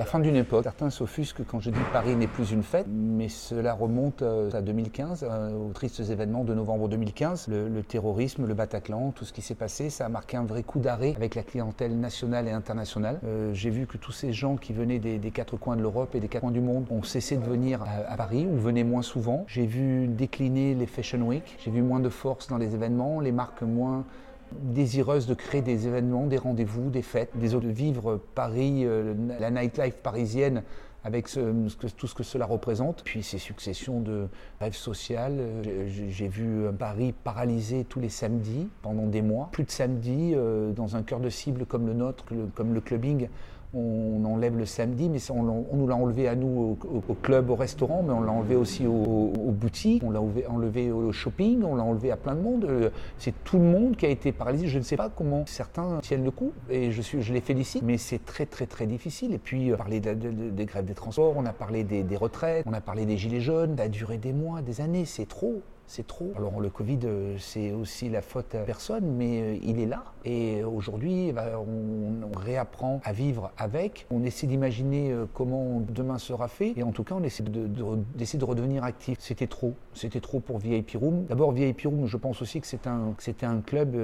La fin d'une époque. Certains s'offusquent quand je dis Paris n'est plus une fête, mais cela remonte euh, à 2015, euh, aux tristes événements de novembre 2015. Le, terrorisme, le Bataclan, tout ce qui s'est passé, ça a marqué un vrai coup d'arrêt avec la clientèle nationale et internationale. Euh, j'ai vu que tous ces gens qui venaient des, quatre coins de l'Europe et des quatre coins du monde ont cessé de venir à, Paris ou venaient moins souvent. J'ai vu décliner les Fashion Week, j'ai vu moins de force dans les événements, les marques moins désireuse de créer des événements, des rendez-vous, des fêtes, des de vivre Paris, euh, la nightlife parisienne avec tout ce que cela représente. Puis ces successions de rêves sociaux. Euh, j'ai vu Paris paralysé tous les samedis pendant des mois. Plus de samedis euh, dans un cœur de cible comme le nôtre, comme le clubbing on enlève le samedi, mais on, nous l'a enlevé à nous au, club, au restaurant, mais on l'a enlevé aussi aux, boutiques, on l'a enlevé au shopping, on l'a enlevé à plein de monde. Euh, c'est tout le monde qui a été paralysé. Je ne sais pas comment certains tiennent le coup, et je, suis, je les félicite, mais c'est très très très difficile. Et puis, on a parlé des grèves des transports, on a parlé des, des retraites, on a parlé des gilets jaunes, ça a duré des mois, des années, c'est trop c'est trop. Alors le Covid, euh, c'est aussi la faute à personne, mais euh, il est là. Et aujourd'hui, eh ben, on, réapprend à vivre avec. On essaie d'imaginer euh, comment demain sera fait. Et en tout cas, on essaie d'essayer de, redevenir actif. C'était trop. C'était trop pour VIP Room. D'abord, VIP Room, je pense aussi que c'était un, un club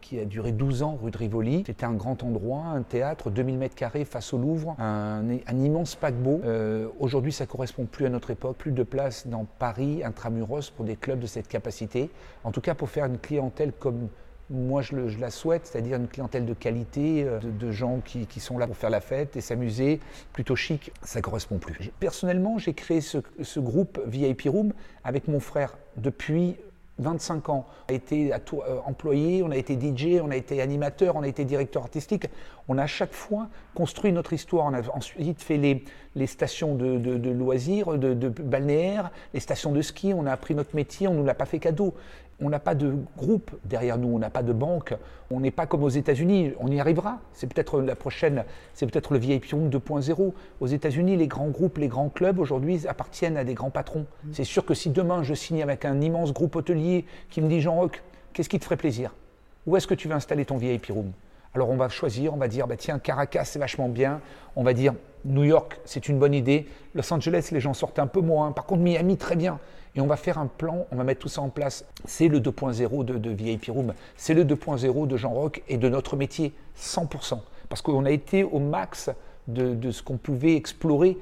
qui a duré 12 ans, rue de Rivoli. C'était un grand endroit, un théâtre, 2000 mètres carrés face au Louvre, un, immense paquebot. aujourd'hui, ça correspond plus à notre époque. Plus de place dans Paris, intramuros, pour des club de cette capacité, en tout cas pour faire une clientèle comme moi je, la souhaite, c'est-à-dire une clientèle de qualité, euh, de, gens qui, sont là pour faire la fête et s'amuser, plutôt chic, ça ne correspond plus. Personnellement, j'ai créé ce, ce, groupe VIP Room avec mon frère depuis 25 ans. On a été euh, employé, on a été DJ, on a été animateur, on a été directeur artistique. On a à chaque fois construit notre histoire. On a ensuite fait les, stations de, de, loisirs, de, de balnéaires, les stations de ski. On a appris notre métier, on ne nous l'a pas fait cadeau on n'a pas de groupe derrière nous, on n'a pas de banque, on n'est pas comme aux États-Unis, on y arrivera. C'est peut-être la prochaine, c'est peut-être le VIP 2.0. Aux États-Unis, les grands groupes, les grands clubs aujourd'hui appartiennent à des grands patrons. Mm. C'est sûr que si demain je signe avec un immense groupe hôtelier qui me dit Jean-Roch, qu'est-ce qui te ferait plaisir? Où est-ce que tu veux installer ton VIP room alors on va choisir, on va dire, bah tiens, Caracas c'est vachement bien, on va dire New York c'est une bonne idée, Los Angeles les gens sortent un peu moins, par contre Miami très bien. Et on va faire un plan, on va mettre tout ça en place. C'est le 2.0 de, de, VIP Room, c'est le 2.0 de Jean Rock et de notre métier, 100%. Parce qu'on a été au max de, ce qu'on pouvait explorer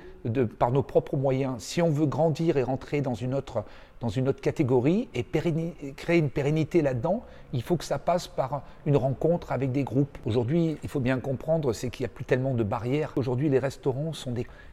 par nos propres moyens. Si on veut grandir et rentrer dans une autre, dans une autre catégorie et créer une pérennité là-dedans, il faut que ça passe par une rencontre avec des groupes. Aujourd'hui, il faut bien comprendre, c'est qu'il n'y a plus tellement de barrières. Aujourd'hui, les restaurants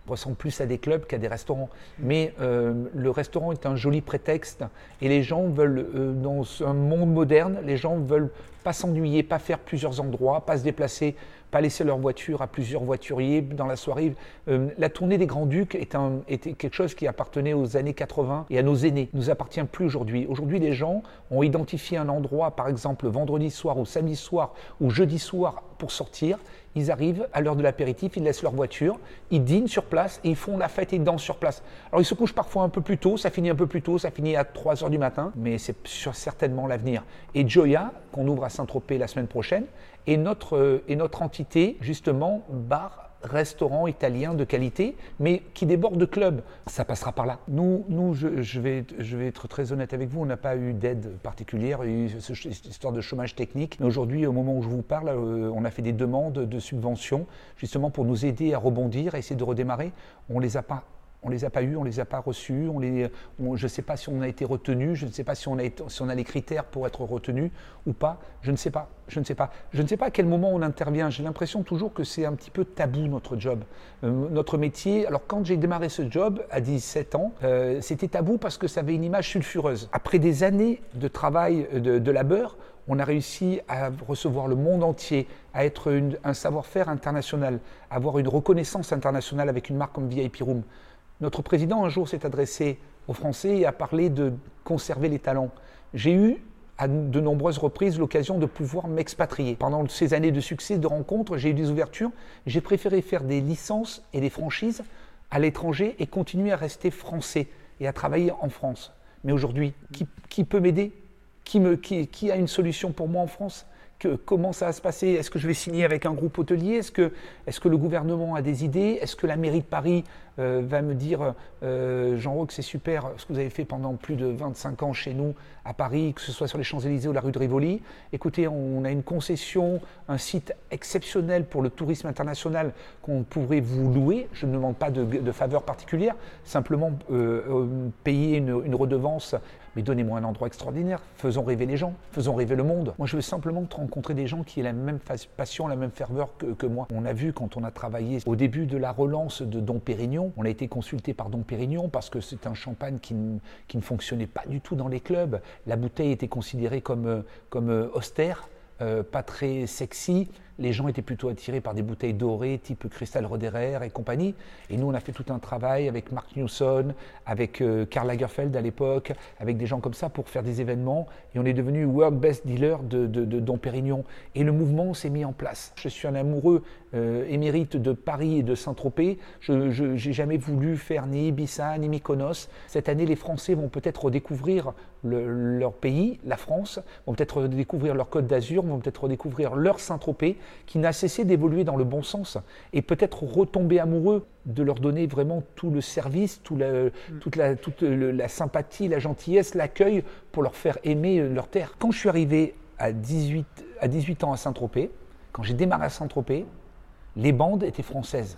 ressemblent plus à des clubs qu'à des restaurants. Mais euh, le restaurant est un joli prétexte et les gens veulent, euh, dans un monde moderne, les gens veulent pas s'ennuyer, pas faire plusieurs endroits, pas se déplacer pas laisser leur voiture à plusieurs voituriers dans la soirée. Euh, la tournée des Grands-Ducs était quelque chose qui appartenait aux années 80 et à nos aînés. Nous appartient plus aujourd'hui. Aujourd'hui, les gens ont identifié un endroit, par exemple vendredi soir ou samedi soir ou jeudi soir pour sortir. Ils arrivent à l'heure de l'apéritif, ils laissent leur voiture, ils dînent sur place et ils font la fête et dansent sur place. Alors ils se couchent parfois un peu plus tôt, ça finit un peu plus tôt, ça finit à 3 heures du matin, mais c'est certainement l'avenir. Et Joya, qu'on ouvre à Saint-Tropez la semaine prochaine, est notre, euh, notre entité, justement, bar restaurant italien de qualité, mais qui déborde de clubs. Ça passera par là. Nous, nous je, vais, je vais être très honnête avec vous, on n'a pas eu d'aide particulière, il y a eu cette histoire de chômage technique. Mais aujourd'hui, au moment où je vous parle, euh, on a fait des demandes de subventions, justement pour nous aider à rebondir, à essayer de redémarrer. On les a pas on les a pas eus, on les a pas reçus, on les, je ne sais pas si on a été retenu, je ne sais pas si on, a les critères pour être retenu ou pas, je ne sais pas, je ne sais pas. Je ne sais pas à quel moment on intervient, j'ai l'impression toujours que c'est un petit peu tabou notre job, euh, notre métier. Alors quand j'ai démarré ce job à 17 ans, euh, c'était tabou parce que ça avait une image sulfureuse. Après des années de travail, de, de labeur, on a réussi à recevoir le monde entier, à être un savoir-faire international, à avoir une reconnaissance internationale avec une marque comme VIP Room. Notre président, un jour, s'est adressé aux Français et a parlé de conserver les talents. J'ai eu à de nombreuses reprises l'occasion de pouvoir m'expatrier. Pendant ces années de succès, de rencontres, j'ai eu des ouvertures. J'ai préféré faire des licences et des franchises à l'étranger et continuer à rester français et à travailler en France. Mais aujourd'hui, qui, peut m'aider? Qui, qui, a une solution pour moi en France? Comment ça va se passer? Est-ce que je vais signer avec un groupe hôtelier? Est-ce que, le gouvernement a des idées? Est-ce que la mairie de Paris euh, va me dire euh, Jean-Roch, c'est super ce que vous avez fait pendant plus de 25 ans chez nous à Paris, que ce soit sur les Champs-Élysées ou la rue de Rivoli? Écoutez, on a une concession, un site exceptionnel pour le tourisme international qu'on pourrait vous louer. Je ne demande pas de, faveur particulière, simplement euh, payer une redevance mais donnez-moi un endroit extraordinaire, faisons rêver les gens, faisons rêver le monde. Moi, je veux simplement rencontrer des gens qui aient la même passion, la même ferveur que, moi. On a vu quand on a travaillé au début de la relance de Dom Pérignon, on a été consulté par Dom Pérignon parce que c'est un champagne qui, ne fonctionnait pas du tout dans les clubs. La bouteille était considérée comme, comme euh, austère, euh, pas très sexy les gens étaient plutôt attirés par des bouteilles dorées type Cristal Roderer et compagnie. Et nous, on a fait tout un travail avec Mark Newson, avec euh, Karl Lagerfeld à l'époque, avec des gens comme ça pour faire des événements. Et on est devenu World Best Dealer de, de, Pérignon. Et le mouvement s'est mis en place. Je suis un amoureux euh, émérite de Paris et de Saint-Tropez. Je n'ai jamais voulu faire ni Ibiza ni Mykonos. Cette année, les Français vont peut-être redécouvrir leur pays, la France, vont peut-être redécouvrir leur Côte d'Azur, vont peut-être redécouvrir leur Saint-Tropez qui n'a cessé d'évoluer dans le bon sens et peut-être retomber amoureux de leur donner vraiment tout le service, tout mm. toute, la, toute la sympathie, la gentillesse, l'accueil pour leur faire aimer leur terre. Quand je suis arrivé à 18, à 18 ans à Saint-Tropez, quand j'ai démarré à Saint-Tropez, les bandes étaient françaises.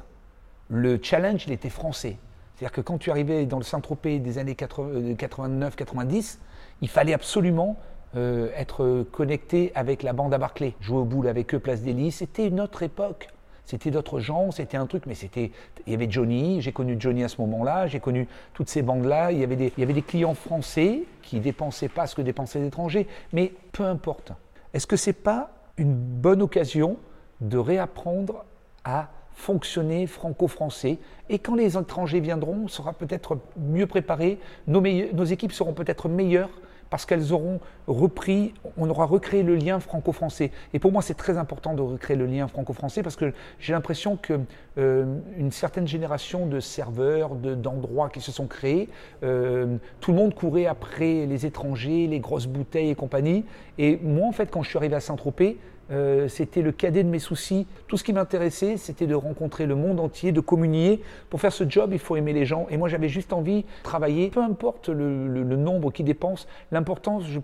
Le challenge, il était français. C'est-à-dire que quand tu arrivais dans le Saint-Tropez des années 89-90, il fallait absolument euh, être connecté avec la bande à Barclay, jouer au boule avec eux, Place des C'était une autre époque. C'était d'autres gens, c'était un truc, mais c'était. Il y avait Johnny, j'ai connu Johnny à ce moment-là, j'ai connu toutes ces bandes-là. Il, y avait des, il y avait des clients français qui dépensaient pas ce que dépensaient les étrangers, mais peu importe. Est-ce que c'est pas une bonne occasion de réapprendre à fonctionner franco-français? Et quand les étrangers viendront, on sera peut-être mieux préparés, nos, nos équipes seront peut-être meilleures parce qu'elles auront repris, on aura recréé le lien franco-français. Et pour moi, c'est très important de recréer le lien franco-français parce que j'ai l'impression qu'une euh, certaine génération de serveurs, d'endroits qui se sont créés, euh, tout le monde courait après les étrangers, les grosses bouteilles et compagnie. Et moi, en fait, quand je suis arrivé à Saint-Tropez, euh, c'était le cadet de mes soucis. Tout ce qui m'intéressait, c'était de rencontrer le monde entier, de communier. Pour faire ce job, il faut aimer les gens. Et moi, j'avais juste envie de travailler, peu importe le, nombre qui dépense. L'importance, je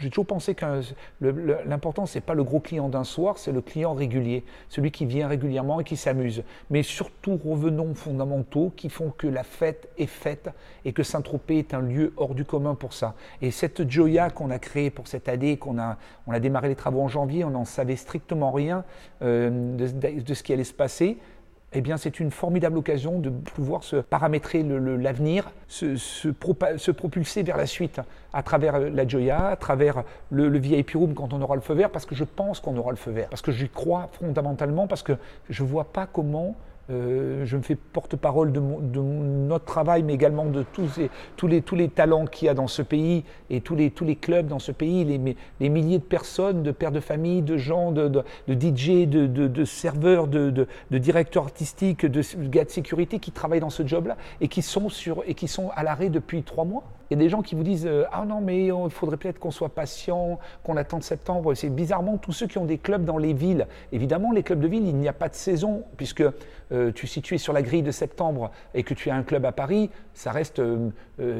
j'ai toujours pensé que l'important, ce pas le gros client d'un soir, c'est le client régulier, celui qui vient régulièrement et qui s'amuse. Mais surtout, revenons aux fondamentaux qui font que la fête est faite et que Saint-Tropez est un lieu hors du commun pour ça. Et cette Joya qu'on a créée pour cette année, qu'on a, on a démarré les travaux en janvier, on n'en savait strictement rien euh, de ce qui allait se passer eh bien, c'est une formidable occasion de pouvoir se paramétrer l'avenir, se, se, propulser vers la suite à travers la Joya, à travers le, le, VIP Room quand on aura le feu vert, parce que je pense qu'on aura le feu vert, parce que j'y crois fondamentalement, parce que je ne vois pas comment euh, je me fais porte-parole de, notre travail, mais également de tous, les, talents qu'il y a dans ce pays et tous les, clubs dans ce pays, les, les milliers de personnes, de pères de famille, de gens, de, de, DJ, de, de serveurs, de, directeurs artistiques, de gars de sécurité qui travaillent dans ce job-là et, qui sont sur, et qui sont à l'arrêt depuis trois mois. Il y a des gens qui vous disent euh, Ah non, mais il faudrait peut-être qu'on soit patient, qu'on attende septembre. C'est bizarrement tous ceux qui ont des clubs dans les villes. Évidemment, les clubs de ville, il n'y a pas de saison, puisque euh, tu, es sur la grille de septembre et que tu as un club à Paris, ça reste, euh,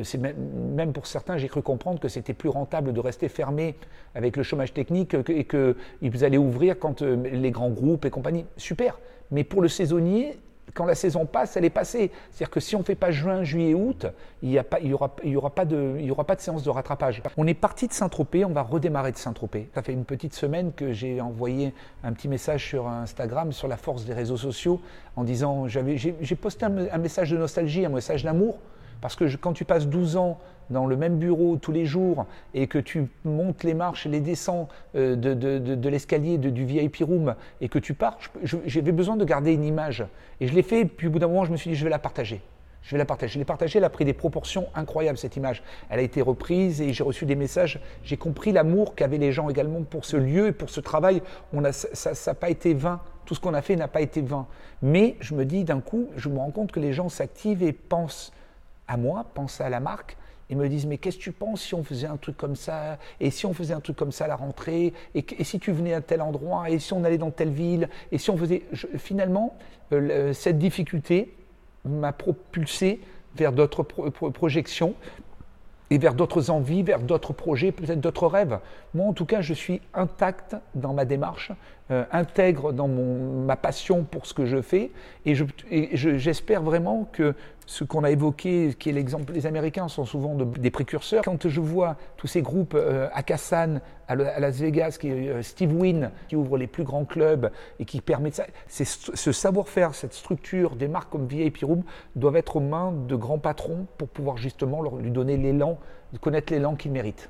c'est même, pour certains, j'ai cru comprendre que c'était plus rentable de rester fermé avec le chômage technique et qu'ils allaient ouvrir quand les grands groupes et compagnie. Super. Mais pour le saisonnier, quand la saison passe, elle est passée. C'est-à-dire que si on ne fait pas juin, juillet, août, il n'y aura, pas de séance de rattrapage. On est parti de Saint-Tropez, on va redémarrer de Saint-Tropez. Ça fait une petite semaine que j'ai envoyé un petit message sur Instagram sur la force des réseaux sociaux en disant, j'ai posté un message de nostalgie, un message d'amour. Parce que quand tu passes 12 ans dans le même bureau tous les jours et que tu montes les marches et les descends euh, de, l'escalier du VIP room et que tu pars, j'avais besoin de garder une image. Et je l'ai fait, puis au bout d'un moment, je me suis dit, je vais la partager. Je vais la partager. Je l'ai partagée, elle a pris des proportions incroyables, cette image. Elle a été reprise et j'ai reçu des messages. J'ai compris l'amour qu'avaient les gens également pour ce lieu et pour ce travail. On a, ça n'a pas été vain. Tout ce qu'on a fait n'a pas été vain. Mais je me dis d'un coup, je me rends compte que les gens s'activent et pensent à moi, pensent à la marque, et me disent mais qu'est-ce que tu penses si on faisait un truc comme ça et si on faisait un truc comme ça à la rentrée et, si tu venais à tel endroit et si on allait dans telle ville et si on faisait finalement euh, cette difficulté m'a propulsé vers d'autres projections et vers d'autres envies, vers d'autres projets, peut-être d'autres rêves. Moi, en tout cas, je suis intact dans ma démarche, euh, intègre dans mon, ma passion pour ce que je fais, et j'espère vraiment que ce qu'on a évoqué, qui est l'exemple, les Américains sont souvent des précurseurs. Quand je vois tous ces groupes euh, à Kassan, à, Las Vegas, qui euh, Steve Wynn, qui ouvre les plus grands clubs et qui permet ça, ce savoir-faire, cette structure des marques comme VIP Room doivent être aux mains de grands patrons pour pouvoir justement leur, lui donner l'élan, connaître l'élan qu'ils méritent.